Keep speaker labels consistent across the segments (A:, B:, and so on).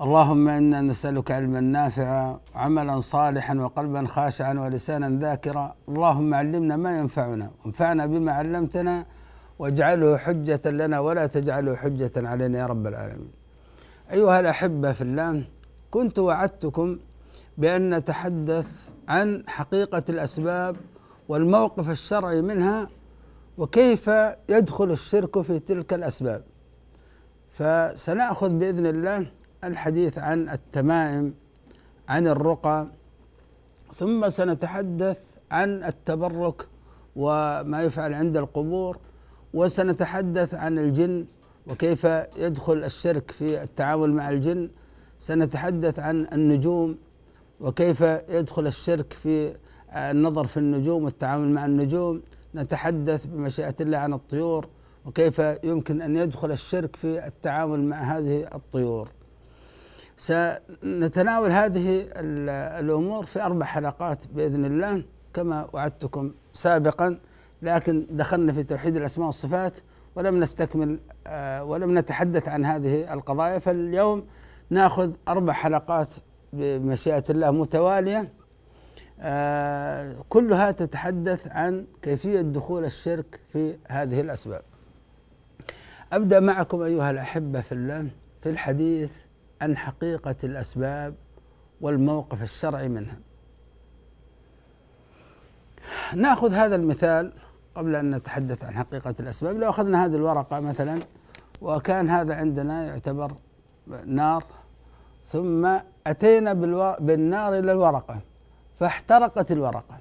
A: اللهم إنا نسألك علما نافعا وعملا صالحا وقلبا خاشعا ولسانا ذاكرا. اللهم علمنا ما ينفعنا وانفعنا بما علمتنا واجعله حجة لنا ولا تجعله حجة علينا يا رب العالمين. أيها الأحبة في الله كنت وعدتكم بأن نتحدث عن حقيقة الأسباب والموقف الشرعي منها وكيف يدخل الشرك في تلك الأسباب. فسنأخذ بإذن الله الحديث عن التمائم عن الرقى ثم سنتحدث عن التبرك وما يفعل عند القبور وسنتحدث عن الجن وكيف يدخل الشرك في التعامل مع الجن سنتحدث عن النجوم وكيف يدخل الشرك في النظر في النجوم والتعامل مع النجوم نتحدث بمشيئة الله عن الطيور وكيف يمكن أن يدخل الشرك في التعامل مع هذه الطيور. سنتناول هذه الأمور في أربع حلقات بإذن الله كما وعدتكم سابقا لكن دخلنا في توحيد الأسماء والصفات ولم نستكمل ولم نتحدث عن هذه القضايا. فاليوم ناخذ أربع حلقات بمشيئة الله متوالية. كلها تتحدث عن كيفية دخول الشرك في هذه الأسباب. أبدأ معكم أيها الأحبة في الله في الحديث عن حقيقة الأسباب والموقف الشرعي منها. نأخذ هذا المثال قبل أن نتحدث عن حقيقة الأسباب. لو أخذنا هذه الورقة مثلا وكان هذا عندنا يعتبر نار ثم أتينا بالنار إلى الورقة فاحترقت الورقة.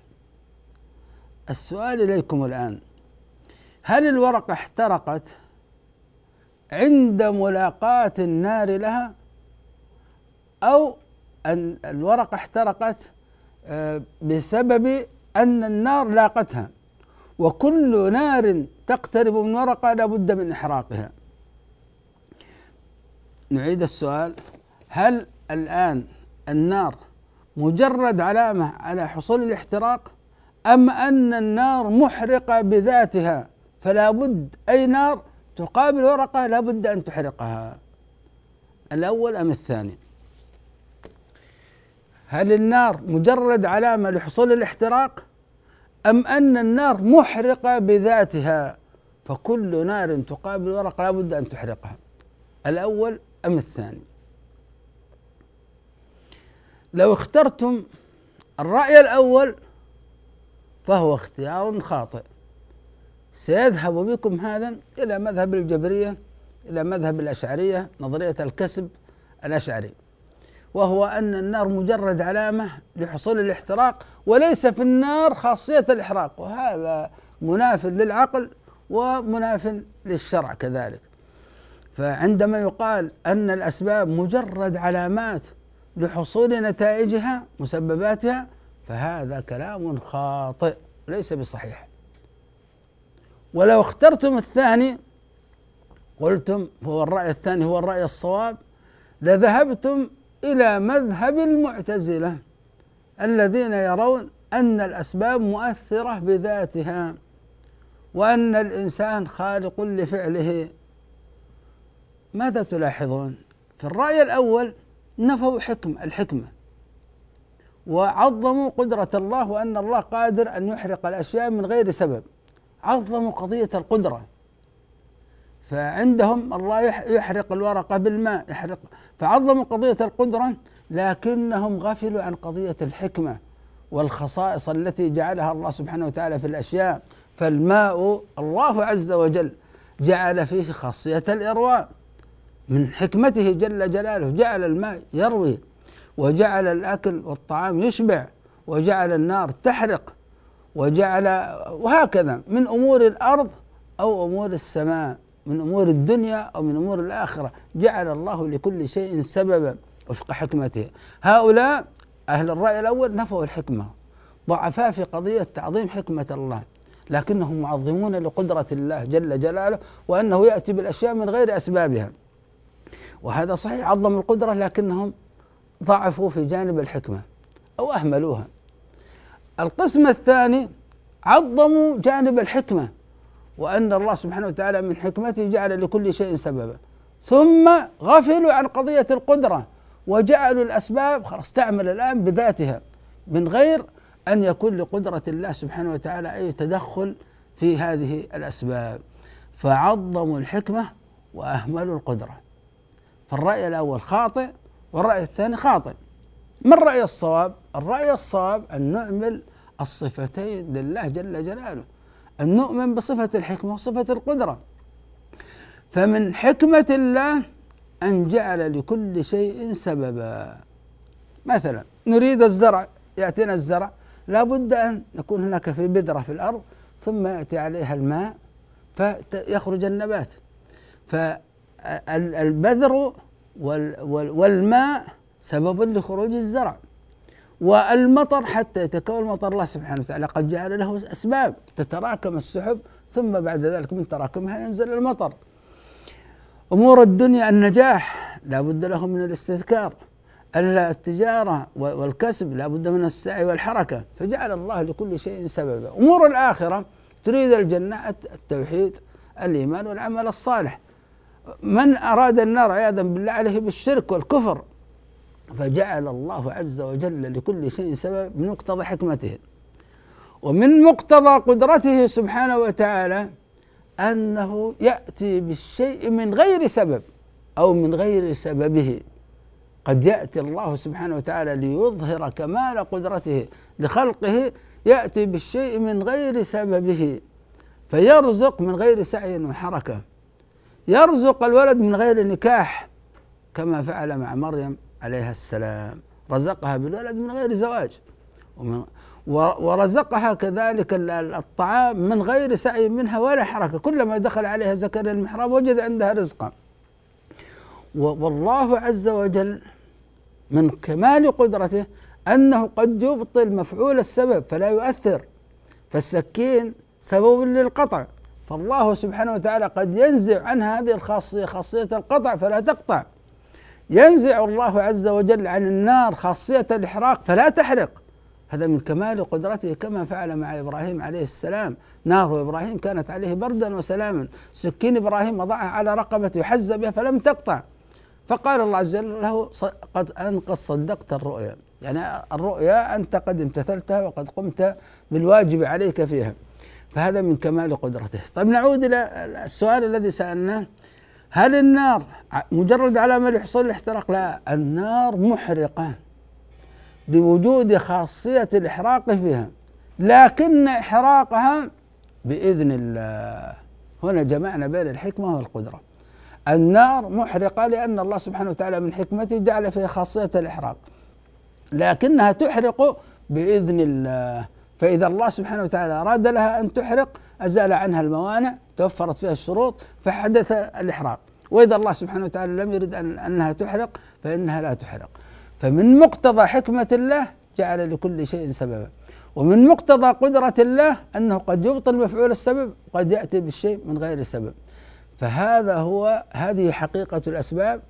A: السؤال إليكم الآن هل الورقة احترقت عند ملاقاة النار لها؟ أو أن الورقة احترقت آه، بسبب أن النار لاقتها. وكل نار تقترب من ورقة لابد من إحراقها. نعيد السؤال. هل الآن النار مجرد علامة على حصول الاحتراق أم أن النار محرقة بذاتها؟ فلا بد أي نار تقابل ورقة لا بد أن تحرقها. الأول أم الثاني؟ هل النار مجرد علامة لحصول الاحتراق أم أن النار محرقة بذاتها؟ فكل نار تقابل ورقة لا بد أن تحرقها. الأول أم الثاني؟ لو اخترتم الرأي الأول فهو اختيار خاطئ. سيذهب بكم هذا إلى مذهب الجبرية إلى مذهب الأشعرية نظرية الكسب الأشعري. وهو أن النار مجرد علامة لحصول الاحتراق وليس في النار خاصية الإحراق وهذا مناف للعقل ومناف للشرع كذلك. فعندما يقال أن الأسباب مجرد علامات لحصول نتائجها مسبباتها فهذا كلام خاطئ ليس بصحيح. ولو اخترتم الثاني قلتم هو الرأي الثاني هو الرأي الصواب لذهبتم إلى مذهب المعتزلة الذين يرون أن الأسباب مؤثرة بذاتها وأن الإنسان خالق لفعله. ماذا تلاحظون؟ في الرأي الأول نفوا حكم الحكمة وعظموا قدرة الله وأن الله قادر أن يحرق الأشياء من غير سبب. عظموا قضية القدرة. فعندهم الله يحرق الورقة بالماء يحرق. فعظموا قضية القدرة لكنهم غفلوا عن قضية الحكمة والخصائص التي جعلها الله سبحانه وتعالى في الأشياء. فالماء الله عز وجل جعل فيه خاصية الإرواء. من حكمته جل جلاله جعل الماء يروي وجعل الأكل والطعام يشبع وجعل النار تحرق وجعل وهكذا من أمور الأرض أو أمور السماء. من أمور الدنيا أو من أمور الآخرة. جعل الله لكل شيء سببا وفق حكمته. هؤلاء أهل الرأي الأول نفوا الحكمة. ضعفاء في قضية تعظيم حكمة الله. لكنهم معظمون لقدرة الله جل جلاله وأنه يأتي بالأشياء من غير أسبابها. وهذا صحيح عظم القدرة لكنهم ضعفوا في جانب الحكمة أو أهملوها. القسم الثاني عظموا جانب الحكمة. وأن الله سبحانه وتعالى من حكمته جعل لكل شيء سببا. ثم غفلوا عن قضية القدرة وجعلوا الأسباب خلاص تعمل الآن بذاتها من غير أن يكون لقدرة الله سبحانه وتعالى أي تدخل في هذه الأسباب. فعظموا الحكمة وأهملوا القدرة. فالرأي الأول خاطئ والرأي الثاني خاطئ. ما الرأي الصواب؟ الرأي الصواب أن نعمل الصفتين لله جل جلاله. أن نؤمن بصفة الحكمة وصفة القدرة. فمن حكمة الله أن جعل لكل شيء سببا. مثلا نريد الزرع يأتينا الزرع لابد أن يكون هناك في بذرة في الأرض ثم يأتي عليها الماء فيخرج النبات. فالبذر والماء سبب لخروج الزرع. والمطر حتى يتكون المطر. الله سبحانه وتعالى قد جعل له أسباب تتراكم السحب ثم بعد ذلك من تراكمها ينزل المطر. أمور الدنيا النجاح لا بد له من الاستذكار. التجارة والكسب لا بد من السعي والحركة. فجعل الله لكل شيء سببا. أمور الآخرة تريد الجنة التوحيد الإيمان والعمل الصالح. من أراد النار عياذا بالله عليه بالشرك والكفر. فجعل الله عز وجل لكل شيء سبب من مقتضى حكمته. ومن مقتضى قدرته سبحانه وتعالى أنه يأتي بالشيء من غير سبب أو من غير سببه. قد يأتي الله سبحانه وتعالى ليظهر كمال قدرته لخلقه يأتي بالشيء من غير سببه. فيرزق من غير سعي وحركة. يرزق الولد من غير نكاح كما فعل مع مريم. عليها السلام. رزقها بالولد من غير زواج. ومن ورزقها كذلك الطعام من غير سعي منها ولا حركة. كلما دخل عليها زكريا المحراب وجد عندها رزقا. والله عز وجل من كمال قدرته أنه قد يبطل مفعول السبب فلا يؤثر. فالسكين سبب للقطع. فالله سبحانه وتعالى قد ينزع عنها هذه الخاصية خاصية القطع فلا تقطع. ينزع الله عز وجل عن النار خاصية الإحراق فلا تحرق. هذا من كمال قدرته كما فعل مع إبراهيم عليه السلام. نار إبراهيم كانت عليه بردا وسلاما. سكين إبراهيم وضعها على رقبته يحز بها فلم تقطع. فقال الله عز وجل له قد أن قد صدقت الرؤيا. يعني الرؤيا أنت قد امتثلتها وقد قمت بالواجب عليك فيها. فهذا من كمال قدرته. طيب نعود إلى السؤال الذي سألناه. هل النار مجرد علامة لحصول الاحتراق؟ لا النار محرقة بوجود خاصية الإحراق فيها لكن إحراقها بإذن الله. هنا جمعنا بين الحكمة والقدرة. النار محرقة لأن الله سبحانه وتعالى من حكمته جعل فيها خاصية الإحراق لكنها تحرق بإذن الله. فإذا الله سبحانه وتعالى أراد لها أن تحرق أزال عنها الموانع توفرت فيها الشروط فحدث الإحراق. وإذا الله سبحانه وتعالى لم يرد أن أنها تحرق فإنها لا تحرق. فمن مقتضى حكمة الله جعل لكل شيء سببا. ومن مقتضى قدرة الله أنه قد يبطل مفعول السبب قد يأتي بالشيء من غير سبب. فهذا هو هذه حقيقة الأسباب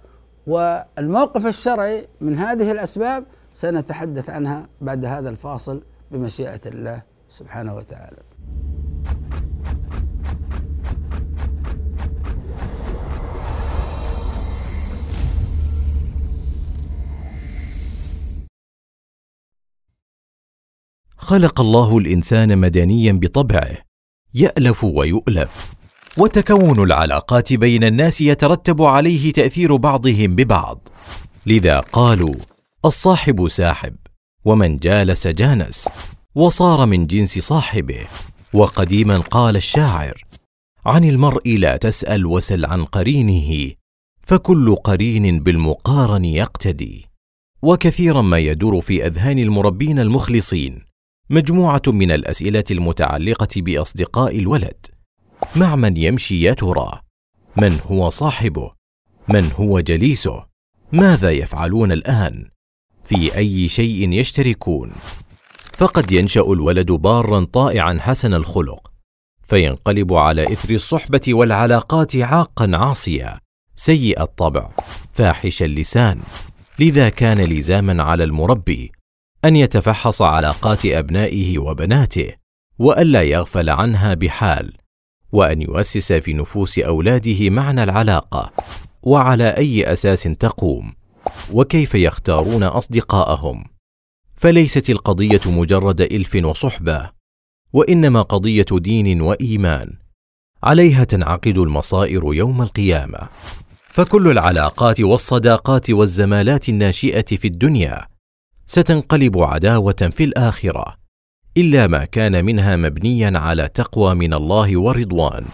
A: والموقف الشرعي من هذه الأسباب سنتحدث عنها بعد هذا الفاصل بمشيئة الله سبحانه وتعالى.
B: خلق الله الإنسان مدنيا بطبعه. يألف ويؤلف. وتكون العلاقات بين الناس يترتب عليه تأثير بعضهم ببعض. لذا قالوا الصاحب ساحب ومن جالس جانس وصار من جنس صاحبه. وقديما قال الشاعر عن المرء لا تسأل وسل عن قرينه فكل قرين بالمقارن يقتدي. وكثيرا ما يدور في أذهان المربين المخلصين. مجموعة من الأسئلة المتعلقة بأصدقاء الولد. مع من يمشي يا ترى؟ من هو صاحبه؟ من هو جليسه؟ ماذا يفعلون الآن؟ في أي شيء يشتركون؟ فقد ينشأ الولد بارا طائعا حسن الخلق فينقلب على إثر الصحبة والعلاقات عاقا عاصيا. سيء الطبع فاحش اللسان. لذا كان لزاما على المربي أن يتفحص علاقات أبنائه وبناته والا يغفل عنها بحال وأن يؤسس في نفوس أولاده معنى العلاقة وعلى أي أساس تقوم وكيف يختارون أصدقاءهم. فليست القضية مجرد إلف وصحبة وإنما قضية دين وإيمان. عليها تنعقد المصائر يوم القيامة. فكل العلاقات والصداقات والزمالات الناشئة في الدنيا ستنقلب عداوة في الآخرة إلا ما كان منها مبنيا على تقوى من الله ورضوان.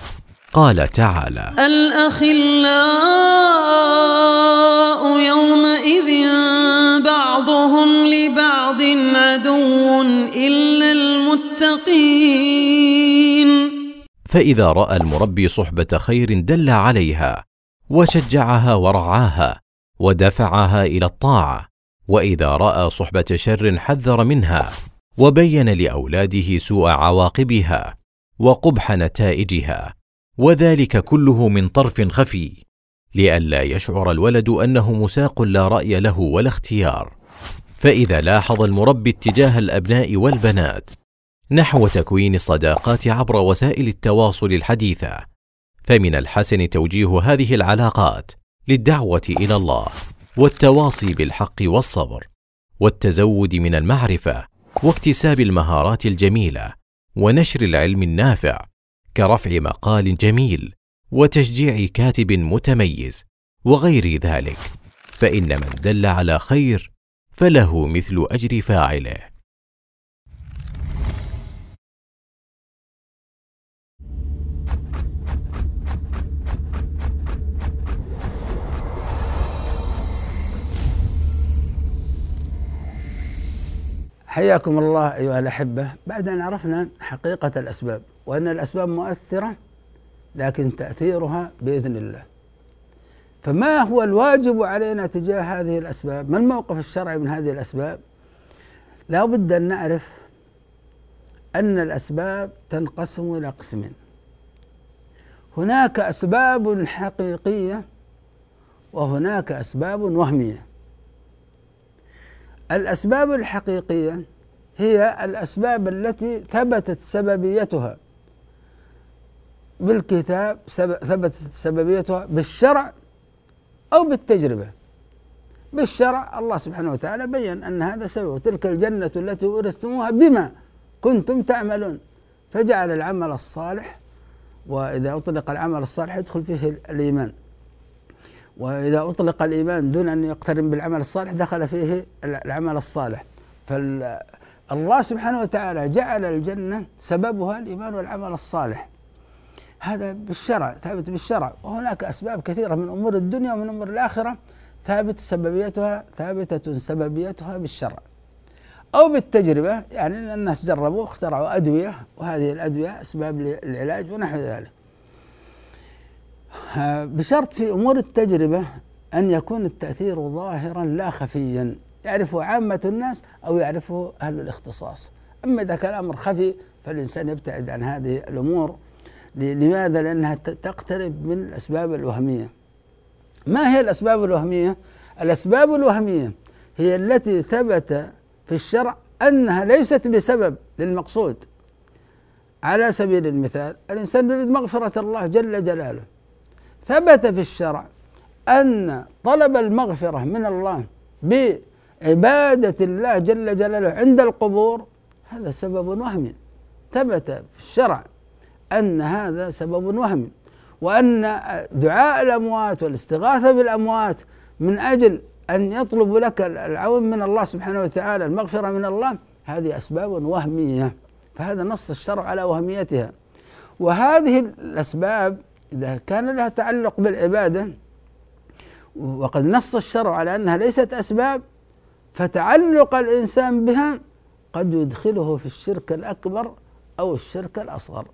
B: قال تعالى
C: الاخلاء يومئذ بعضهم لبعض عدو الا المتقين
B: فإذا رأى المربي صحبة خير دل عليها وشجعها ورعاها ودفعها إلى الطاعة وإذا رأى صحبة شر حذر منها وبين لأولاده سوء عواقبها وقبح نتائجها وذلك كله من طرف خفي لئلا يشعر الولد أنه مساق لا رأي له ولا اختيار. فإذا لاحظ المربي اتجاه الأبناء والبنات نحو تكوين الصداقات عبر وسائل التواصل الحديثة فمن الحسن توجيه هذه العلاقات للدعوة إلى الله. والتواصي بالحق والصبر والتزود من المعرفة واكتساب المهارات الجميلة ونشر العلم النافع كرفع مقال جميل وتشجيع كاتب متميز وغير ذلك. فإن من دل على خير فله مثل أجر فاعله.
A: حياكم الله أيها الأحبة. بعد أن عرفنا حقيقة الأسباب وأن الأسباب مؤثرة لكن تأثيرها بإذن الله. فما هو الواجب علينا تجاه هذه الأسباب؟ ما الموقف الشرعي من هذه الأسباب؟ لا بد أن نعرف أن الأسباب تنقسم إلى قسمين. هناك أسباب حقيقية وهناك أسباب وهمية. الأسباب الحقيقية هي الأسباب التي ثبتت سببيتها بالكتاب ثبتت سببيتها بالشرع أو بالتجربة. بالشرع الله سبحانه وتعالى بين أن هذا سبب تلك الجنة التي ورثتموها بما كنتم تعملون. فجعل العمل الصالح وإذا أطلق العمل الصالح يدخل فيه الإيمان. وإذا أطلق الإيمان دون أن يقترن بالعمل الصالح دخل فيه العمل الصالح. فالله سبحانه وتعالى جعل الجنة سببها الإيمان والعمل الصالح. هذا بالشرع ثابت بالشرع. وهناك أسباب كثيرة من أمور الدنيا ومن أمور الآخرة ثابت سببيتها ثابتة سببيتها بالشرع. أو بالتجربة يعني الناس جربوا اخترعوا أدوية وهذه الأدوية أسباب للعلاج ونحو ذلك. بشرط في أمور التجربة أن يكون التأثير ظاهرا لا خفيا. يعرفه عامة الناس أو يعرفه أهل الاختصاص. أما إذا كان الأمر خفي فالإنسان يبتعد عن هذه الأمور. لماذا؟ لأنها تقترب من الأسباب الوهمية. ما هي الأسباب الوهمية؟ الأسباب الوهمية هي التي ثبت في الشرع أنها ليست بسبب للمقصود. على سبيل المثال الإنسان يريد مغفرة الله جل جلاله. ثبت في الشرع أن طلب المغفرة من الله بعبادة الله جل جلاله عند القبور هذا سبب وهمي ثبت في الشرع أن هذا سبب وهمي وأن دعاء الأموات والاستغاثة بالأموات من أجل أن يطلب لك العون من الله سبحانه وتعالى المغفرة من الله هذه أسباب وهمية. فهذا نص الشرع على وهميتها. وهذه الأسباب إذا كان لها تعلق بالعبادة وقد نص الشرع على أنها ليست أسباب فتعلق الإنسان بها قد يدخله في الشرك الأكبر أو الشرك الأصغر.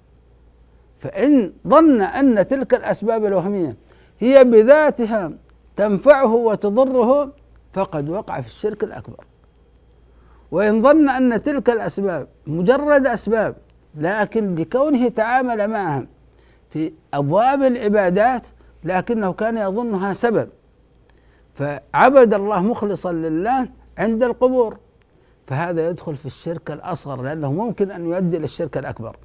A: فإن ظن أن تلك الأسباب الوهمية هي بذاتها تنفعه وتضره فقد وقع في الشرك الأكبر. وإن ظن أن تلك الأسباب مجرد أسباب لكن لكونه تعامل معها في أبواب العبادات لكنه كان يظنها سبب. فعبد الله مخلصا لله عند القبور. فهذا يدخل في الشرك الأصغر لأنه ممكن أن يؤدي إلى الشرك الأكبر.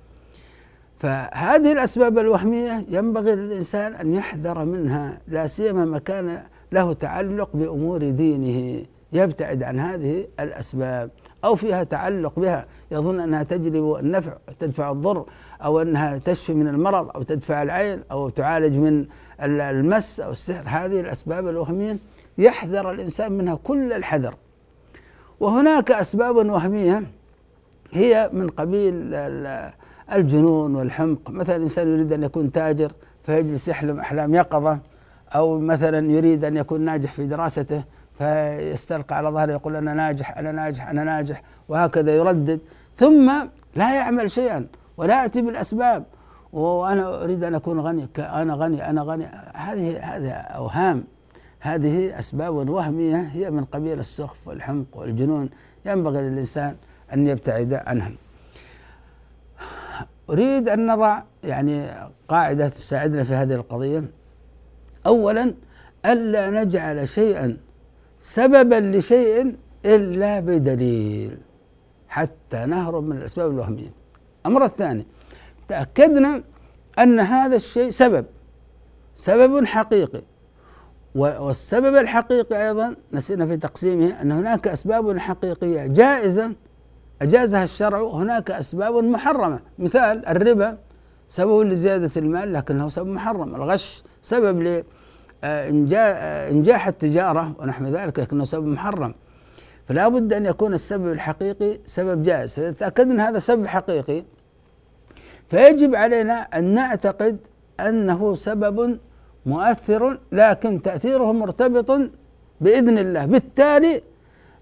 A: فهذه الأسباب الوهمية ينبغي للإنسان أن يحذر منها لا سيما ما كان له تعلق بأمور دينه. يبتعد عن هذه الأسباب. أو فيها تعلق بها. يظن أنها تجلب النفع وتدفع الضر أو أنها تشفي من المرض أو تدفع العين أو تعالج من المس أو السحر. هذه الأسباب الوهمية. يحذر الإنسان منها كل الحذر. وهناك أسباب وهمية هي من قبيل الجنون والحمق. مثلا الإنسان يريد أن يكون تاجر فيجلس يحلم أحلام يقظة أو مثلا يريد أن يكون ناجح في دراسته فيستلقى على ظهره يقول أنا ناجح أنا ناجح أنا ناجح وهكذا يردد. ثم لا يعمل شيئا ولا يأتي بالأسباب. وأنا أريد أن أكون غني أنا غني أنا غني. هذه هذه أوهام. هذه أسباب وهمية هي من قبيل السخف والحمق والجنون. ينبغي للإنسان أن يبتعد عنها. أريد أن نضع يعني قاعدة تساعدنا في هذه القضية. أولا ألا نجعل شيئا سببا لشيء إلا بدليل حتى نهرب من الأسباب الوهمية. الأمر الثاني تأكدنا أن هذا الشيء سبب سبب حقيقي. والسبب الحقيقي أيضا نسينا في تقسيمه أن هناك أسباب حقيقية جائزة أجازها الشرع هناك أسباب محرمة. مثال الربا سبب لزيادة المال لكنه سبب محرم. الغش سبب لإنجاح التجارة ونحو ذلك لكنه سبب محرم. فلا بد أن يكون السبب الحقيقي سبب جائز. فإذا تأكدنا هذا سبب حقيقي فيجب علينا أن نعتقد أنه سبب مؤثر لكن تأثيره مرتبط بإذن الله. بالتالي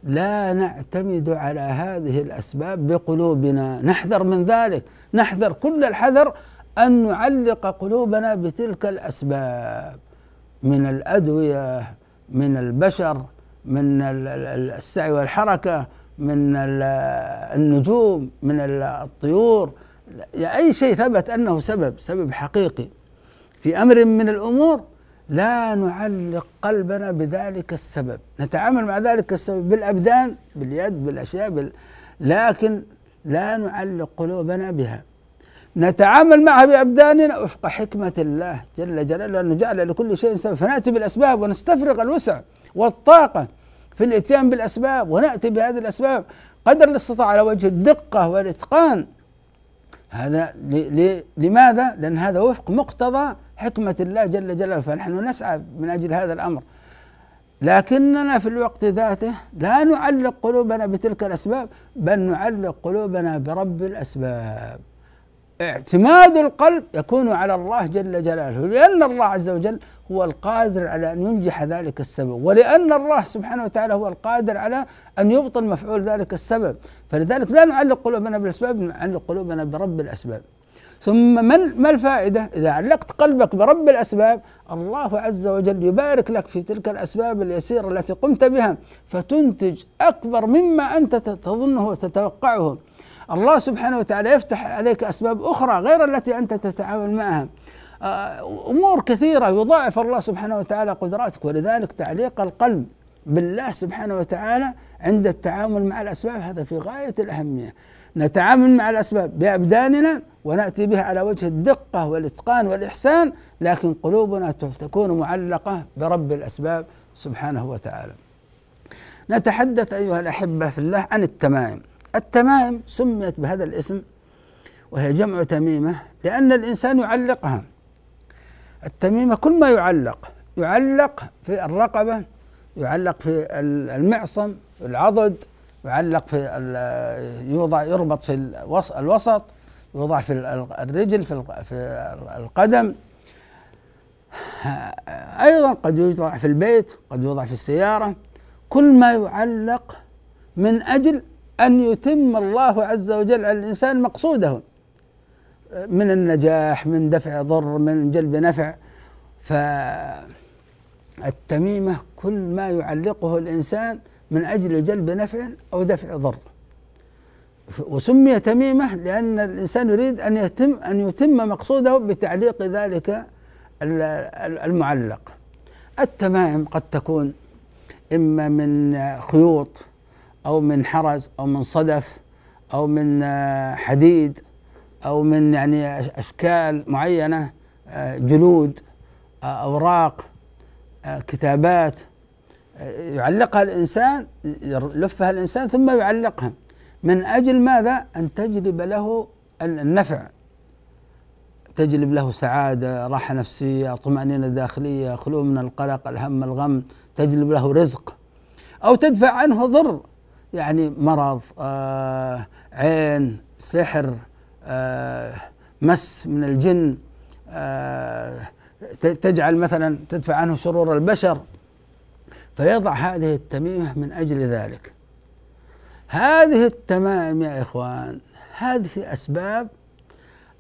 A: لا نعتمد على هذه الأسباب بقلوبنا. نحذر من ذلك. نحذر كل الحذر أن نعلق قلوبنا بتلك الأسباب. من الأدوية من البشر من السعي والحركة من النجوم من الطيور. أي شيء ثبت أنه سبب سبب حقيقي في أمر من الأمور لا نعلق قلبنا بذلك السبب. نتعامل مع ذلك السبب بالأبدان باليد بالأشياء بال... لكن لا نعلق قلوبنا بها. نتعامل معها بأبداننا. وفق حكمة الله جل جلاله انه جعل لكل شيء سبب. فنأتي بالأسباب ونستفرغ الوسع والطاقة في الإتيان بالأسباب ونأتي بهذه الأسباب قدر الاستطاعة على وجه الدقة والإتقان. هذا لماذا؟ لأن هذا وفق مقتضى حكمة الله جل جلاله. فنحن نسعى من أجل هذا الأمر. لكننا في الوقت ذاته لا نعلق قلوبنا بتلك الأسباب بل نعلق قلوبنا برب الأسباب. اعتماد القلب يكون على الله جل جلاله لأن الله عز وجل هو القادر على أن ينجح ذلك السبب ولأن الله سبحانه وتعالى هو القادر على أن يبطل مفعول ذلك السبب فلذلك لا نعلق قلوبنا بالأسباب نعلق قلوبنا برب الأسباب. ثم من ما الفائدة؟ إذا علقت قلبك برب الأسباب الله عز وجل يبارك لك في تلك الأسباب اليسيرة التي قمت بها فتنتج أكبر مما أنت تظنه وتتوقعه. الله سبحانه وتعالى يفتح عليك أسباب أخرى غير التي أنت تتعامل معها. آه، أمور كثيرة يضاعف الله سبحانه وتعالى قدراتك ولذلك تعليق القلب بالله سبحانه وتعالى عند التعامل مع الأسباب هذا في غاية الأهمية. نتعامل مع الأسباب بأبداننا ونأتي بها على وجه الدقة والإتقان والإحسان لكن قلوبنا تكون معلقة برب الأسباب سبحانه وتعالى. نتحدث أيها الأحبة في الله عن التمائم. التمائم سميت بهذا الاسم وهي جمع تميمة لأن الإنسان يعلقها. التميمة كل ما يعلق يعلق في الرقبة يعلق في المعصم العضد يعلق في يوضع يربط في الوسط يوضع في الرجل في القدم. أيضا قد يوضع في البيت قد يوضع في السيارة. كل ما يعلق من أجل أن يتم الله عز وجل على الإنسان مقصوده من النجاح من دفع ضر من جلب نفع. فالتميمة كل ما يعلقه الإنسان من أجل جلب نفع أو دفع ضر. وسمي تميمة لأن الإنسان يريد أن يتم أن يتم مقصوده بتعليق ذلك المعلق. التمائم قد تكون إما من خيوط أو من حرز أو من صدف أو من حديد أو من يعني أشكال معينة جلود أوراق كتابات يعلقها الإنسان يلفها الإنسان ثم يعلقها. من أجل ماذا؟ أن تجلب له النفع. تجلب له سعادة راحة نفسية طمأنينة داخلية خلو من القلق الهم الغم. تجلب له رزق. أو تدفع عنه ضر. يعني مرض آه عين سحر آه مس من الجن آه تجعل مثلا تدفع عنه شرور البشر. فيضع هذه التميمة من أجل ذلك. هذه التمائم يا إخوان هذه أسباب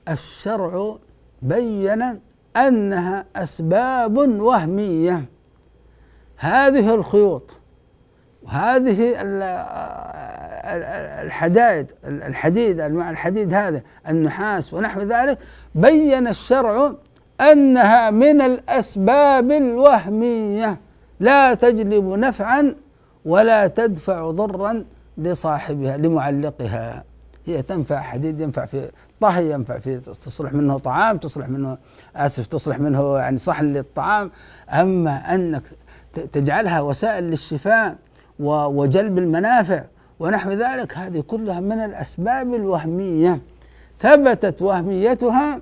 A: الشرع بين أنها أسباب وهمية. هذه الخيوط وهذه الحدائد الحديد أنواع الحديد هذا النحاس ونحو ذلك بين الشرع أنها من الأسباب الوهمية. لا تجلب نفعا ولا تدفع ضرا لصاحبها لمعلقها. هي تنفع حديد ينفع في طهي ينفع في تصلح منه طعام تصلح منه آسف تصلح منه يعني صحن للطعام. أما أنك تجعلها وسائل للشفاء وجلب المنافع ونحو ذلك. هذه كلها من الأسباب الوهمية. ثبتت وهميتها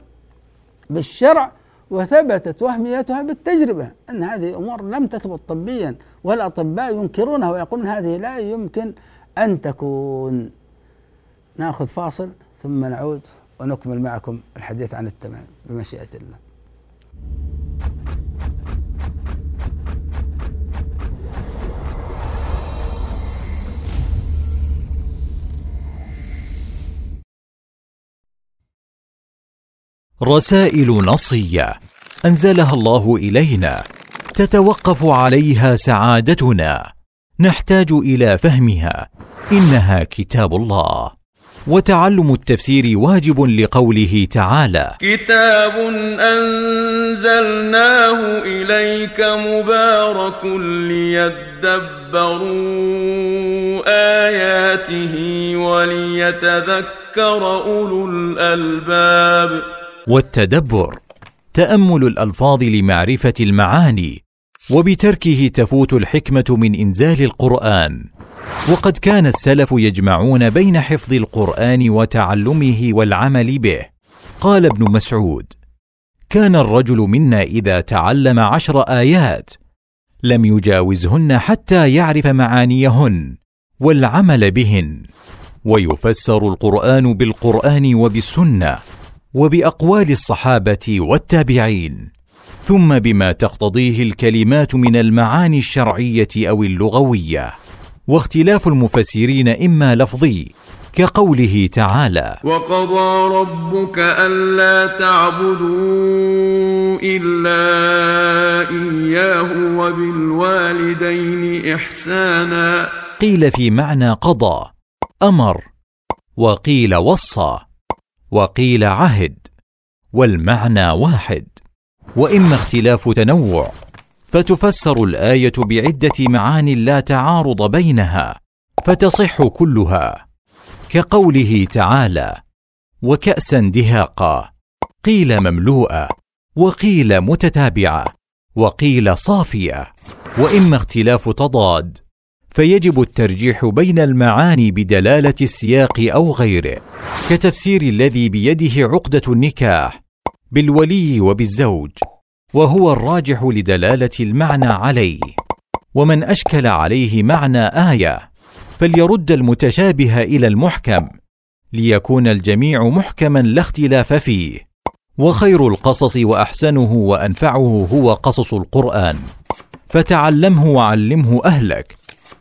A: بالشرع وثبتت وهميتها بالتجربة أن هذه امور لم تثبت طبيا والأطباء ينكرونها ويقولون هذه لا يمكن أن تكون. نأخذ فاصل ثم نعود ونكمل معكم الحديث عن التمام بمشيئة الله.
B: رسائل نصية. أنزلها الله إلينا. تتوقف عليها سعادتنا. نحتاج إلى فهمها. إنها كتاب الله. وتعلم التفسير واجب لقوله تعالى.
D: كتاب أنزلناه إليك مبارك ليدبروا آياته وليتذكر أولو الألباب.
B: والتدبر تأمل الألفاظ لمعرفة المعاني وبتركه تفوت الحكمة من إنزال القرآن. وقد كان السلف يجمعون بين حفظ القرآن وتعلمه والعمل به. قال ابن مسعود كان الرجل منا إذا تعلم عشر آيات لم يجاوزهن حتى يعرف معانيهن والعمل بهن ويفسر القرآن بالقرآن وبالسنة. وبأقوال الصحابة والتابعين ثم بما تقتضيه الكلمات من المعاني الشرعية أو اللغوية واختلاف المفسرين إما لفظي كقوله تعالى
D: وقضى ربك ألا تعبدوا إلا إياه وبالوالدين إحسانا.
B: قيل في معنى قضى أمر وقيل وصى. وقيل عهد والمعنى واحد. وإما اختلاف تنوع فتفسر الآية بعدة معان لا تعارض بينها فتصح كلها. كقوله تعالى وكأسا دهاقا قيل مملوءه وقيل متتابعه وقيل صافيه وإما اختلاف تضاد فيجب الترجيح بين المعاني بدلالة السياق أو غيره كتفسير الذي بيده عقدة النكاح بالولي وبالزوج وهو الراجح لدلالة المعنى عليه ومن أشكل عليه معنى آية فليرد المتشابه إلى المحكم ليكون الجميع محكما لا اختلاف فيه وخير القصص وأحسنه وأنفعه هو قصص القرآن فتعلمه وعلمه أهلك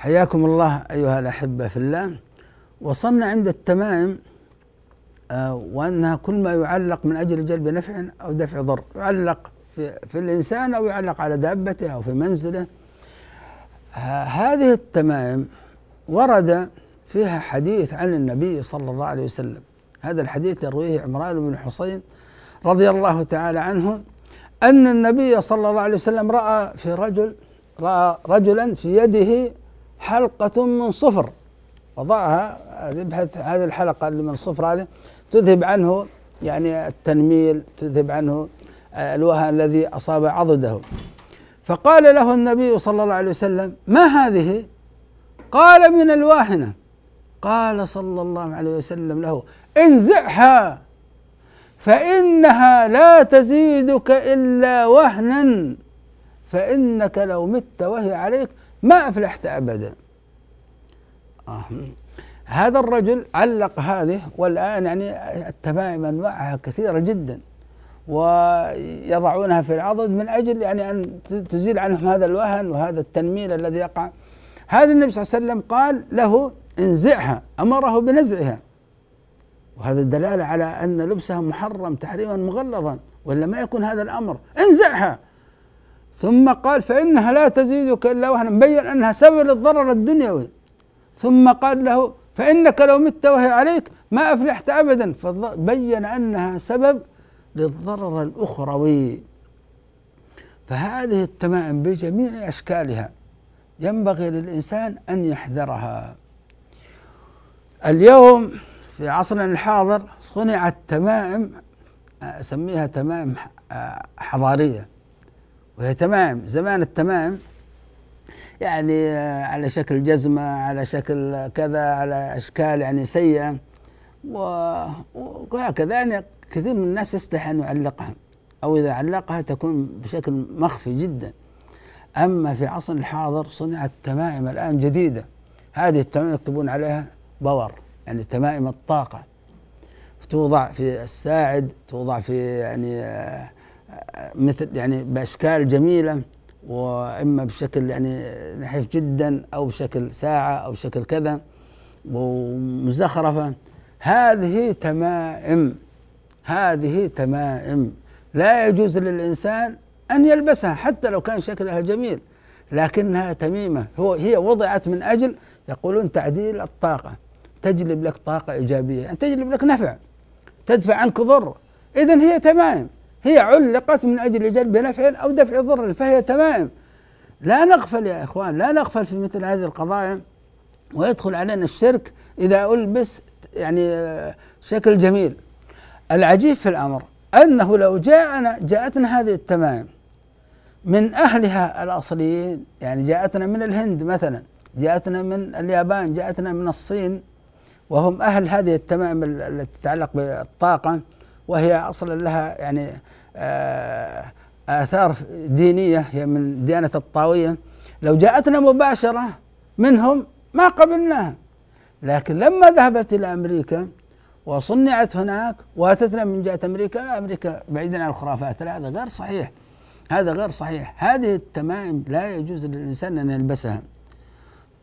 A: حياكم الله أيها الأحبة في الله. وصلنا عند التمائم آه، وأنها كل ما يعلق من أجل جلب نفع أو دفع ضر يعلق في, في الإنسان أو يعلق على دابته أو في منزله. هذه التمائم ورد فيها حديث عن النبي صلى الله عليه وسلم. هذا الحديث يرويه عمران بن حصين رضي الله تعالى عنه أن النبي صلى الله عليه وسلم رأى في رجل رأى رجلا في يده حلقة من صفر. وضعها يبحث هذه الحلقة اللي من الصفر هذه تذهب عنه يعني التنميل تذهب عنه الوهن الذي أصاب عضده. فقال له النبي صلى الله عليه وسلم ما هذه؟ قال من الواهنة. قال صلى الله عليه وسلم له انزعها فإنها لا تزيدك إلا وهنا فإنك لو مت وهي عليك ما أفلحت أبدا. آه. هذا الرجل علق هذه والآن يعني التمائم أنواعها كثيرة جدا ويضعونها في العضد من أجل يعني أن تزيل عنهم هذا الوهن وهذا التنميل الذي يقع. هذا النبي صلى الله عليه وسلم قال له انزعها أمره بنزعها. وهذا الدلالة على أن لبسها محرم تحريما مغلظا ولا ما يكون هذا الأمر. انزعها! ثم قال فإنها لا تزيدك إلا وهنا مبين أنها سبب للضرر الدنيوي. ثم قال له فإنك لو مت وهي عليك ما أفلحت أبدا. فبين أنها سبب للضرر الأخروي. فهذه التمائم بجميع أشكالها ينبغي للإنسان أن يحذرها. اليوم في عصرنا الحاضر صنعت تمائم أسميها تمائم حضارية. وهي تمام زمان التمام. يعني على شكل جزمة على شكل كذا على أشكال يعني سيئة. وهكذا يعني كثير من الناس يستحي أن يعلقها. أو إذا علقها تكون بشكل مخفي جدا. أما في عصر الحاضر صنعت تمائم الآن جديدة. هذه التمائم يكتبون عليها باور يعني تمائم الطاقة. توضع في الساعد توضع في يعني مثل يعني بأشكال جميلة وإما بشكل يعني نحيف جدا أو بشكل ساعة أو شكل كذا ومزخرفة. هذه تمائم هذه تمائم. لا يجوز للإنسان أن يلبسها حتى لو كان شكلها جميل لكنها تميمة. هو هي وضعت من أجل يقولون تعديل الطاقة. تجلب لك طاقة إيجابية يعني تجلب لك نفع تدفع عنك ضر. اذا هي تمائم. هي علقت من أجل جلب نفع أو دفع ضر فهي تمام. لا نغفل يا إخوان لا نغفل في مثل هذه القضايا ويدخل علينا الشرك إذا ألبس يعني شكل جميل. العجيب في الأمر أنه لو جاءنا جاءتنا هذه التمام من أهلها الأصليين يعني جاءتنا من الهند مثلا جاءتنا من اليابان جاءتنا من الصين وهم أهل هذه التمام التي تتعلق بالطاقة. وهي أصلا لها يعني آه، آثار دينية هي من ديانة الطاوية. لو جاءتنا مباشرة منهم ما قبلناها. لكن لما ذهبت إلى أمريكا وصنعت هناك واتتنا من جهة أمريكا أمريكا بعيدا عن الخرافات لا هذا غير صحيح. هذا غير صحيح. هذه التمائم لا يجوز للإنسان أن يلبسها.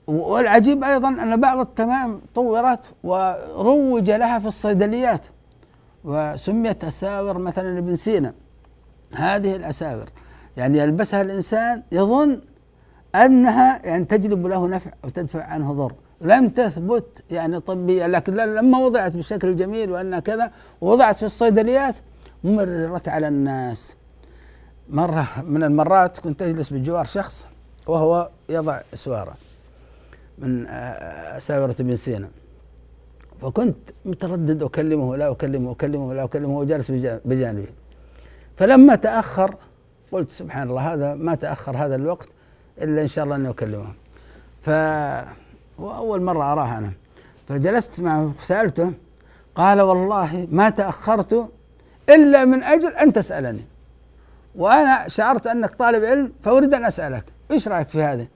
A: والعجيب أيضا أن بعض التمائم طورت وروج لها في الصيدليات. وسميت أساور مثلا ابن سينا. هذه الأساور. يعني يلبسها الإنسان يظن أنها يعني تجلب له نفع أو تدفع عنه ضر. لم تثبت يعني طبيا لكن لما وضعت بشكل جميل وأنها كذا ووضعت في الصيدليات مرت على الناس. مرة من المرات كنت أجلس بجوار شخص وهو يضع سوارة من ساورة ابن سينا. فكنت متردد أكلمه لا أكلمه أكلمه لا أكلمه وهو جالس بجانبي. فلما تأخر قلت سبحان الله هذا ما تأخر هذا الوقت إلا إن شاء الله أني أكلمه. ف وأول مرة أراه أنا. فجلست معه سألته قال والله ما تأخرت إلا من أجل أن تسألني. وأنا شعرت أنك طالب علم فأريد أن أسألك إيش رأيك في هذا؟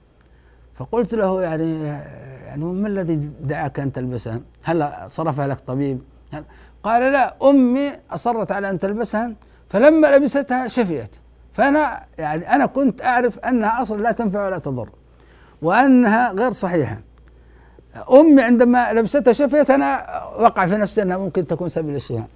A: فقلت له يعني يعني ما الذي دعاك أن تلبسها هل صرفها لك طبيب؟ قال لا أمي أصرت على أن تلبسها فلما لبستها شفيت. فأنا يعني أنا كنت أعرف أنها أصلا لا تنفع ولا تضر وأنها غير صحيحة. أمي عندما لبستها شفيت أنا وقع في نفسي أنها ممكن تكون سبب الشفاء.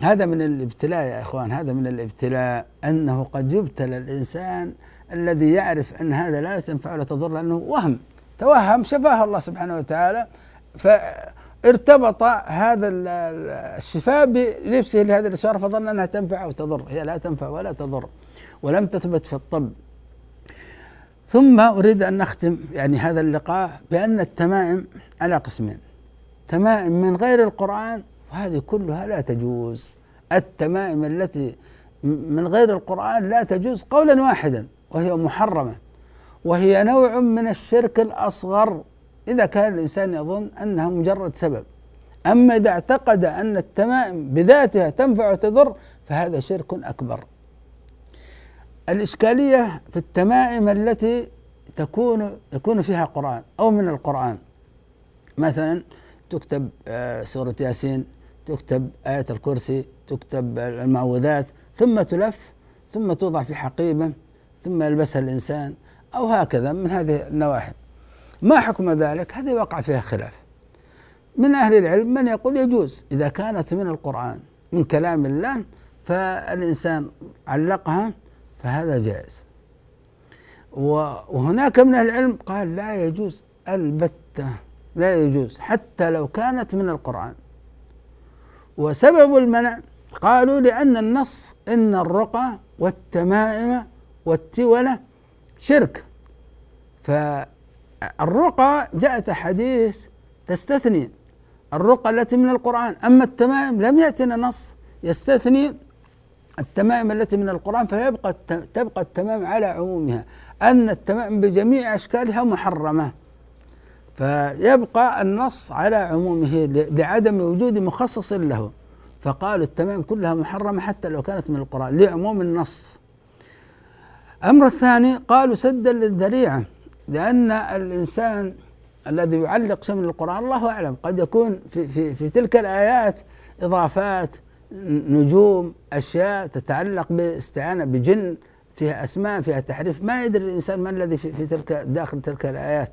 A: هذا من الابتلاء يا إخوان هذا من الابتلاء أنه قد يبتلى الإنسان الذي يعرف أن هذا لا تنفع ولا تضر لأنه وهم توهم شفاه الله سبحانه وتعالى فارتبط هذا الشفاء بلبسه لهذه الاسوار فظن أنها تنفع أو تضر. هي لا تنفع ولا تضر ولم تثبت في الطب. ثم أريد أن نختم يعني هذا اللقاء بأن التمائم على قسمين. تمائم من غير القرآن وهذه كلها لا تجوز. التمائم التي من غير القرآن لا تجوز قولا واحدا. وهي محرمة. وهي نوع من الشرك الأصغر إذا كان الإنسان يظن أنها مجرد سبب. أما إذا اعتقد أن التمائم بذاتها تنفع وتضر فهذا شرك أكبر. الإشكالية في التمائم التي تكون يكون فيها قرآن أو من القرآن. مثلا تكتب آه، سورة ياسين تكتب آية الكرسي تكتب المعوذات ثم تلف ثم توضع في حقيبة ثم يلبسها الإنسان أو هكذا من هذه النواحي. ما حكم ذلك؟ هذه وقع فيها خلاف. من أهل العلم من يقول يجوز. إذا كانت من القرآن من كلام الله فالإنسان علقها فهذا جائز. وهناك من أهل العلم قال لا يجوز البتة لا يجوز حتى لو كانت من القرآن. وسبب المنع قالوا لأن النص إن الرقى والتمائم والتولة شرك. فالرقى جاءت أحاديث تستثني. الرقى التي من القرآن. أما التمائم لم يأتنا نص يستثني التمائم التي من القرآن فيبقى تبقى التمائم على عمومها. أن التمائم بجميع أشكالها محرمة. فيبقى النص على عمومه لعدم وجود مخصص له. فقالوا التمائم كلها محرمة حتى لو كانت من القرآن. لعموم النص. الأمر الثاني قالوا سدا للذريعة لأن الإنسان الذي يعلق من القرآن الله أعلم قد يكون في, في, في تلك الآيات إضافات نجوم أشياء تتعلق باستعانة بجن فيها أسماء فيها تحريف ما يدري الإنسان ما الذي في, في تلك داخل تلك الآيات.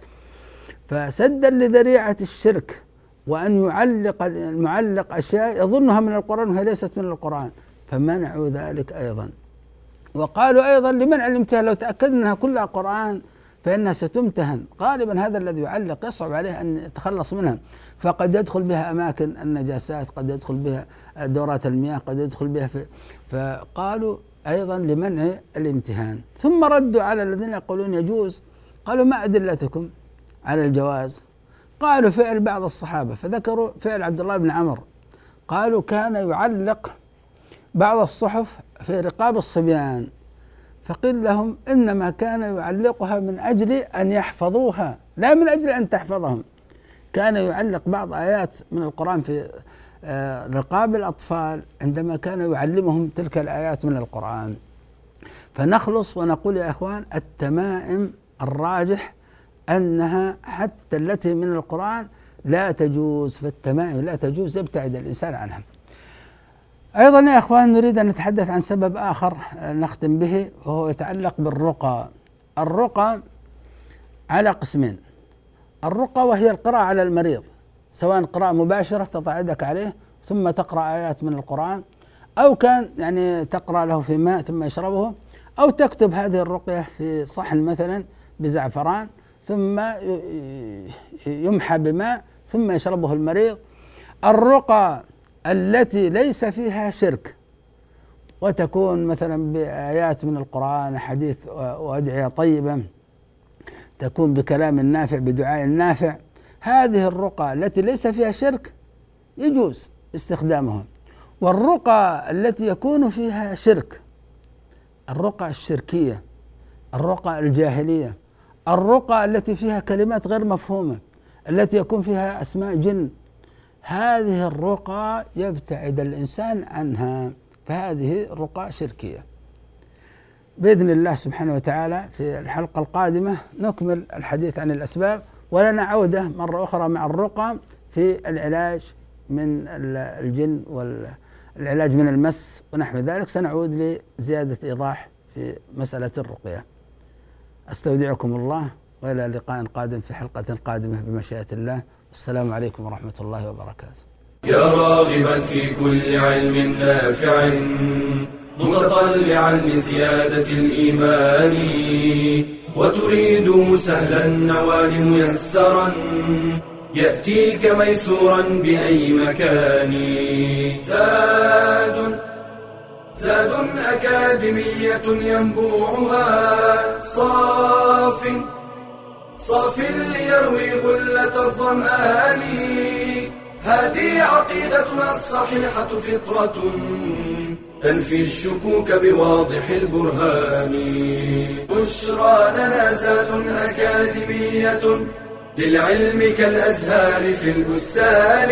A: فسدا لذريعة الشرك وأن يعلق المعلق أشياء يظنها من القرآن وهي ليست من القرآن فمنعوا ذلك أيضا. وقالوا أيضا لمنع الامتهان لو تأكدنا أنها كلها قرآن فإنها ستمتهن. غالبا هذا الذي يعلق يصعب عليه أن يتخلص منها. فقد يدخل بها أماكن النجاسات قد يدخل بها دورات المياه قد يدخل بها في فقالوا أيضا لمنع الامتهان. ثم ردوا على الذين يقولون يجوز. قالوا ما أدلتكم على الجواز؟ قالوا فعل بعض الصحابة فذكروا فعل عبد الله بن عمر. قالوا كان يعلق بعض الصحف في رقاب الصبيان فقيل لهم إنما كان يعلقها من أجل أن يحفظوها لا من أجل أن تحفظهم. كان يعلق بعض آيات من القرآن في آه، رقاب الأطفال عندما كان يعلمهم تلك الآيات من القرآن. فنخلص ونقول يا إخوان التمائم الراجح أنها حتى التي من القرآن لا تجوز فالتمائم لا تجوز يبتعد الإنسان عنها. أيضا يا أخوان نريد أن نتحدث عن سبب آخر نختم به وهو يتعلق بالرقى. الرقى على قسمين. الرقى وهي القراءة على المريض سواء قراءة مباشرة تضع يدك عليه ثم تقرأ آيات من القرآن أو كان يعني تقرأ له في ماء ثم يشربه أو تكتب هذه الرقية في صحن مثلا بزعفران ثم يمحى بماء ثم يشربه المريض. الرقى التي ليس فيها شرك. وتكون مثلا بآيات من القرآن حديث وأدعية طيبة تكون بكلام نافع بدعاء نافع هذه الرقى التي ليس فيها شرك يجوز استخدامها. والرقى التي يكون فيها شرك الرقى الشركية الرقى الجاهلية الرقى التي فيها كلمات غير مفهومة التي يكون فيها أسماء جن هذه الرقى يبتعد الإنسان عنها فهذه رقى شركية. بإذن الله سبحانه وتعالى في الحلقة القادمة نكمل الحديث عن الأسباب ولنا عودة مرة أخرى مع الرقى في العلاج من الجن والعلاج من المس ونحو ذلك. سنعود لزيادة إيضاح في مسألة الرقية. أستودعكم الله وإلى لقاء قادم في حلقة قادمة بمشيئة الله. والسلام عليكم ورحمة الله وبركاته.
E: يا راغبا في كل علم نافع متطلعا لزيادة الإيمان وتريد سهلا النوال ميسرا يأتيك ميسورا بأي مكان. زاد زاد أكاديمية ينبوعها صاف صاف ليروي غلة الظمآن. هذه عقيدتنا الصحيحة فطرة تنفي الشكوك بواضح البرهان. بشرى لنا زاد أكاديمية للعلم كالأزهار في البستان.